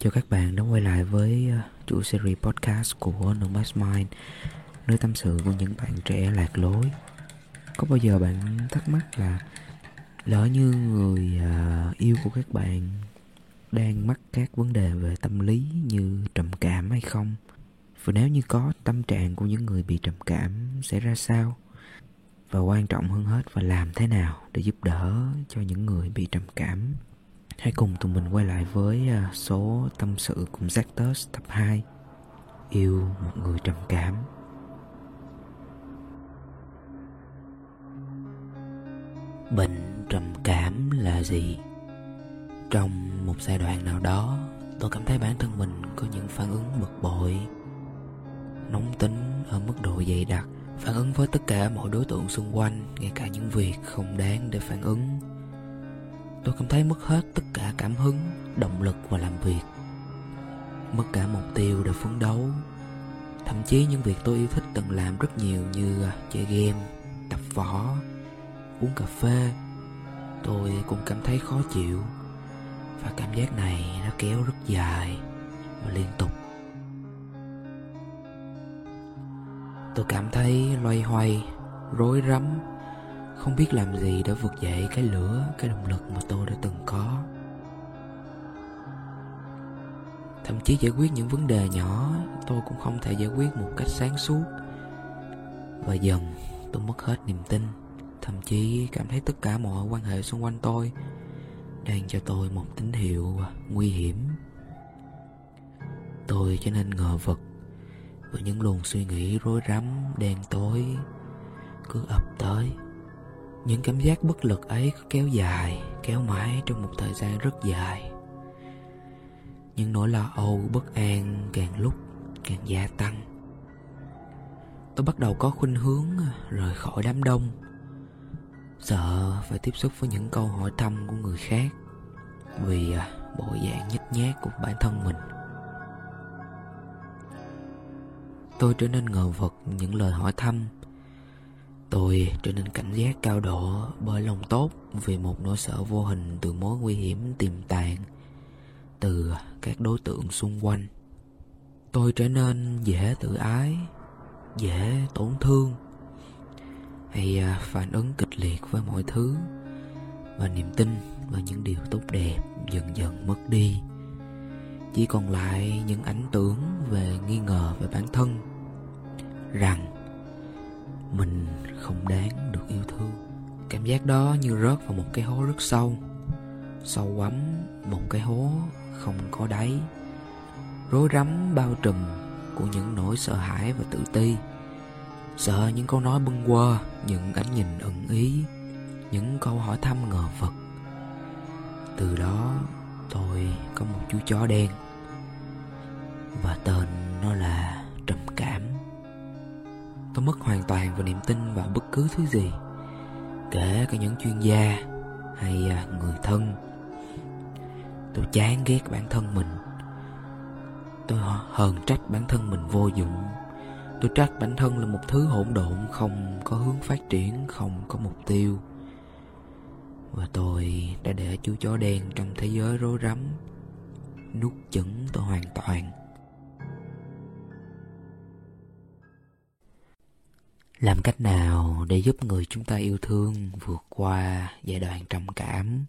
Chào các bạn đã quay lại với chuỗi chủ series podcast của Nomad Mind, Nơi tâm sự của những bạn trẻ lạc lối. Có bao giờ bạn thắc mắc là Lỡ như người ờ, yêu của các bạn Đang mắc các vấn đề về tâm lý như trầm cảm hay không? Và nếu như có, tâm trạng của những người bị trầm cảm sẽ ra sao? Và quan trọng hơn hết và làm thế nào để giúp đỡ cho những người bị trầm cảm? Hãy cùng tụi mình quay lại với à, số tâm sự cùng Zactus tập 2 Yêu một người trầm cảm. Bệnh trầm cảm là gì? Trong một giai đoạn nào đó, Tôi cảm thấy bản thân mình có những phản ứng bực bội. Nóng tính ở mức độ dày đặc, Phản ứng với tất cả mọi đối tượng xung quanh, Ngay cả những việc không đáng để phản ứng tôi cảm thấy mất hết tất cả cảm hứng, động lực và làm việc. Mất cả mục tiêu để phấn đấu. Thậm chí những việc tôi yêu thích từng làm rất nhiều như à, chơi game, tập võ, uống cà phê. Tôi cũng cảm thấy khó chịu. Và cảm giác này nó kéo rất dài và liên tục. Tôi cảm thấy loay hoay, rối rắm không biết làm gì để vực dậy cái lửa, cái động lực mà tôi đã từng có. Thậm chí giải quyết những vấn đề nhỏ, tôi cũng không thể giải quyết một cách sáng suốt. Và dần, tôi mất hết niềm tin. Thậm chí cảm thấy tất cả mọi quan hệ xung quanh tôi đang cho tôi một tín hiệu nguy hiểm. Tôi trở nên ngờ vực với những luồng suy nghĩ rối rắm đen tối cứ ập tới những cảm giác bất lực ấy cứ kéo dài, kéo mãi trong một thời gian rất dài. Những nỗi lo âu, bất an càng lúc càng gia tăng. Tôi bắt đầu có khuynh hướng à, rời khỏi đám đông. Sợ phải tiếp xúc với những câu hỏi thăm của người khác vì à, bộ dạng nhếch nhác của bản thân mình. Tôi trở nên ngờ vực những lời hỏi thăm. Tôi trở nên cảnh giác cao độ bởi lòng tốt vì một nỗi sợ vô hình từ mối nguy hiểm tiềm tàng từ các đối tượng xung quanh. Tôi trở nên dễ tự ái, dễ tổn thương hay à, phản ứng kịch liệt với mọi thứ và niềm tin và những điều tốt đẹp dần dần mất đi. Chỉ còn lại những ảnh tưởng về nghi ngờ về bản thân rằng mình không đáng được yêu thương. Cảm giác đó như rớt vào một cái hố rất sâu. Sâu quắm một cái hố không có đáy. Rối rắm bao trùm của những nỗi sợ hãi và tự ti. Sợ những câu nói bâng quơ, những ánh nhìn ẩn ý, những câu hỏi thăm ngờ vực. Từ đó, tôi có một chú chó đen. Và tên nó là tôi mất hoàn toàn vào niềm tin vào bất cứ thứ gì, kể cả những chuyên gia hay à, người thân. Tôi chán ghét bản thân mình. Tôi hờn trách bản thân mình vô dụng. Tôi trách bản thân là một thứ hỗn độn, không có hướng phát triển, không có mục tiêu. Và tôi đã để chú chó đen trong thế giới rối rắm, nuốt chửng tôi hoàn toàn. Làm cách nào để giúp người chúng ta yêu thương vượt qua giai đoạn trầm cảm?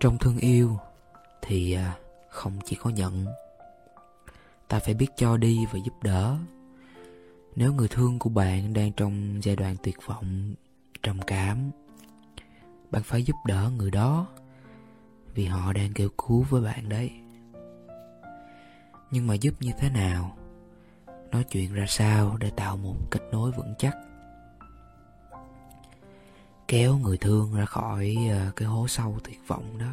Trong thương yêu thì à, không chỉ có nhận. Ta phải biết cho đi và giúp đỡ. Nếu người thương của bạn đang trong giai đoạn tuyệt vọng, trầm cảm, bạn phải giúp đỡ người đó vì họ đang kêu cứu với bạn đấy nhưng mà giúp như thế nào? Nói chuyện ra sao để tạo một kết nối vững chắc? Kéo người thương ra khỏi ờ, cái hố sâu tuyệt vọng đó.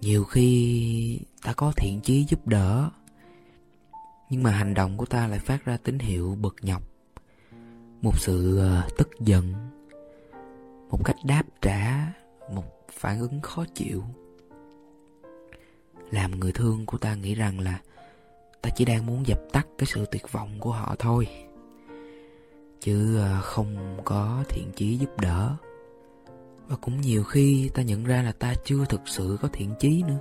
Nhiều khi ta có thiện chí giúp đỡ, nhưng mà hành động của ta lại phát ra tín hiệu bực nhọc. Một sự ờ, tức giận, một cách đáp trả, một phản ứng khó chịu làm người thương của ta nghĩ rằng là ta chỉ đang muốn dập tắt cái sự tuyệt vọng của họ thôi. Chứ ờ, không có thiện chí giúp đỡ. Và cũng nhiều khi ta nhận ra là ta chưa thực sự có thiện chí nữa.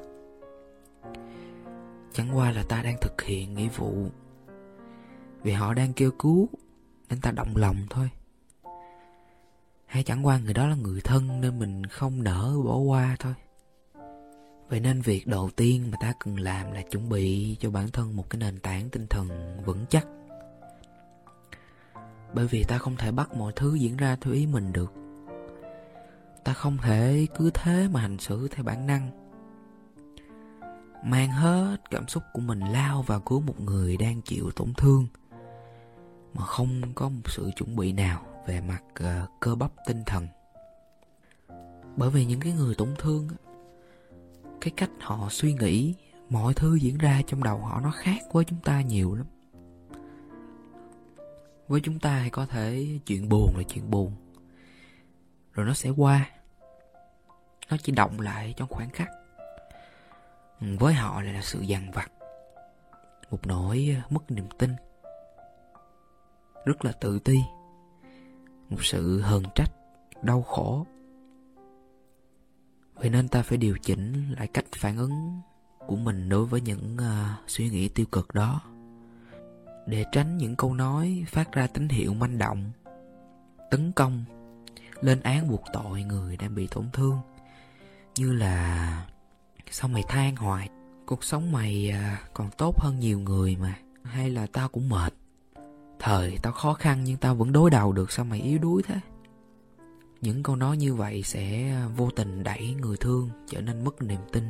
Chẳng qua là ta đang thực hiện nghĩa vụ. Vì họ đang kêu cứu, nên ta động lòng thôi. Hay chẳng qua người đó là người thân nên mình không nỡ bỏ qua thôi vậy nên việc đầu tiên mà ta cần làm là chuẩn bị cho bản thân một cái nền tảng tinh thần vững chắc. Bởi vì ta không thể bắt mọi thứ diễn ra theo ý mình được. Ta không thể cứ thế mà hành xử theo bản năng. Mang hết cảm xúc của mình lao vào cứu một người đang chịu tổn thương mà không có một sự chuẩn bị nào về mặt uh, cơ bắp tinh thần. Bởi vì những cái người tổn thương cái cách họ suy nghĩ, mọi thứ diễn ra trong đầu họ nó khác với chúng ta nhiều lắm. Với chúng ta thì có thể chuyện buồn là chuyện buồn, rồi nó sẽ qua, nó chỉ động lại trong khoảng khắc. Ừ, với họ lại là sự dằn vặt, một nỗi ờ, mất niềm tin, rất là tự ti, một sự hờn trách, đau khổ vậy nên ta phải điều chỉnh lại cách phản ứng của mình đối với những uh, suy nghĩ tiêu cực đó. Để tránh những câu nói phát ra tín hiệu manh động tấn công lên án buộc tội người đang bị tổn thương như là sao mày than hoài cuộc sống mày ờ, còn tốt hơn nhiều người mà hay là tao cũng mệt. Thời tao khó khăn nhưng tao vẫn đối đầu được sao mày yếu đuối thế? Những câu nói như vậy sẽ à, vô tình đẩy người thương trở nên mất niềm tin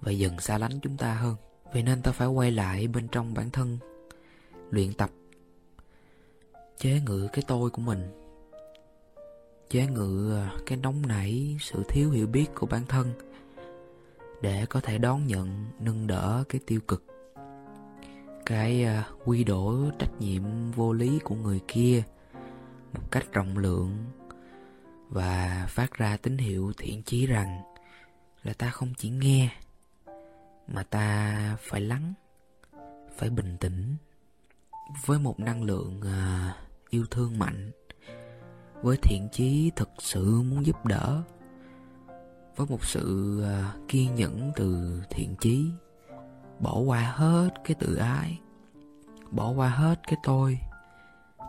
và dần xa lánh chúng ta hơn. Vậy nên ta phải quay lại bên trong bản thân, luyện tập, chế ngự cái tôi của mình, chế ngự à, cái nóng nảy, sự thiếu hiểu biết của bản thân để có thể đón nhận, nâng đỡ cái tiêu cực, cái à, quy đổ trách nhiệm vô lý của người kia một cách rộng lượng và phát ra tín hiệu thiện chí rằng là ta không chỉ nghe, mà ta phải lắng, phải bình tĩnh với một năng lượng à, yêu thương mạnh, với thiện chí thực sự muốn giúp đỡ, với một sự à, kiên nhẫn từ thiện chí, bỏ qua hết cái tự ái, bỏ qua hết cái tôi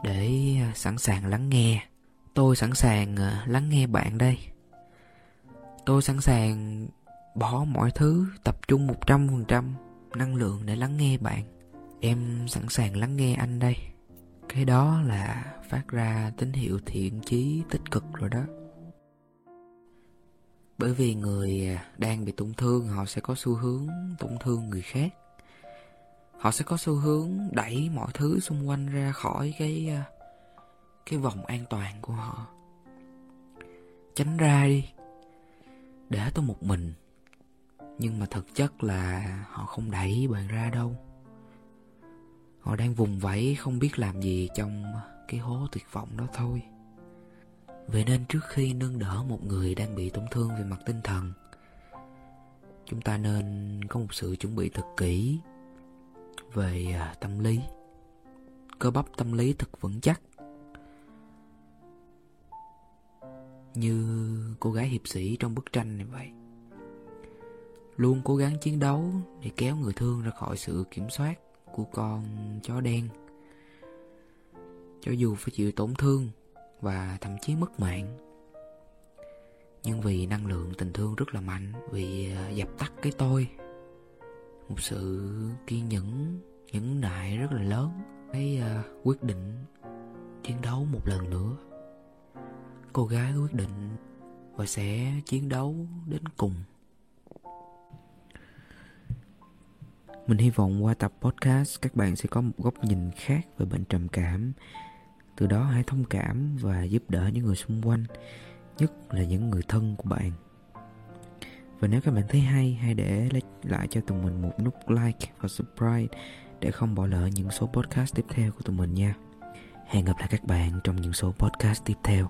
để à, sẵn sàng lắng nghe tôi sẵn sàng ờ, lắng nghe bạn đây. Tôi sẵn sàng bỏ mọi thứ, tập trung một trăm phần trăm năng lượng để lắng nghe bạn. Em sẵn sàng lắng nghe anh đây. Cái đó là phát ra tín hiệu thiện chí tích cực rồi đó. Bởi vì người ờ, đang bị tổn thương, họ sẽ có xu hướng tổn thương người khác. Họ sẽ có xu hướng đẩy mọi thứ xung quanh ra khỏi cái ờ, cái vòng an toàn của họ. Tránh ra đi, để tôi một mình. Nhưng mà thực chất là họ không đẩy bạn ra đâu. Họ đang vùng vẫy không biết làm gì trong cái hố tuyệt vọng đó thôi. Vậy nên trước khi nâng đỡ một người đang bị tổn thương về mặt tinh thần, chúng ta nên có một sự chuẩn bị thật kỹ về à, tâm lý. Cơ bắp tâm lý thật vững chắc. Như cô gái hiệp sĩ trong bức tranh này vậy. Luôn cố gắng chiến đấu để kéo người thương ra khỏi sự kiểm soát của con chó đen. Cho dù phải chịu tổn thương và thậm chí mất mạng nhưng vì năng lượng tình thương rất là mạnh vì à, dập tắt cái tôi một sự kiên nhẫn nhẫn nại rất là lớn cái uh, à, quyết định chiến đấu một lần nữa cô gái quyết định và sẽ chiến đấu đến cùng. Mình hy vọng qua tập podcast, các bạn sẽ có một góc nhìn khác về bệnh trầm cảm. Từ đó hãy thông cảm và giúp đỡ những người xung quanh, nhất là những người thân của bạn. Và nếu các bạn thấy hay, hãy để lại cho tụi mình một nút like và subscribe để không bỏ lỡ những số podcast tiếp theo của tụi mình nha. Hẹn gặp lại các bạn trong những số podcast tiếp theo.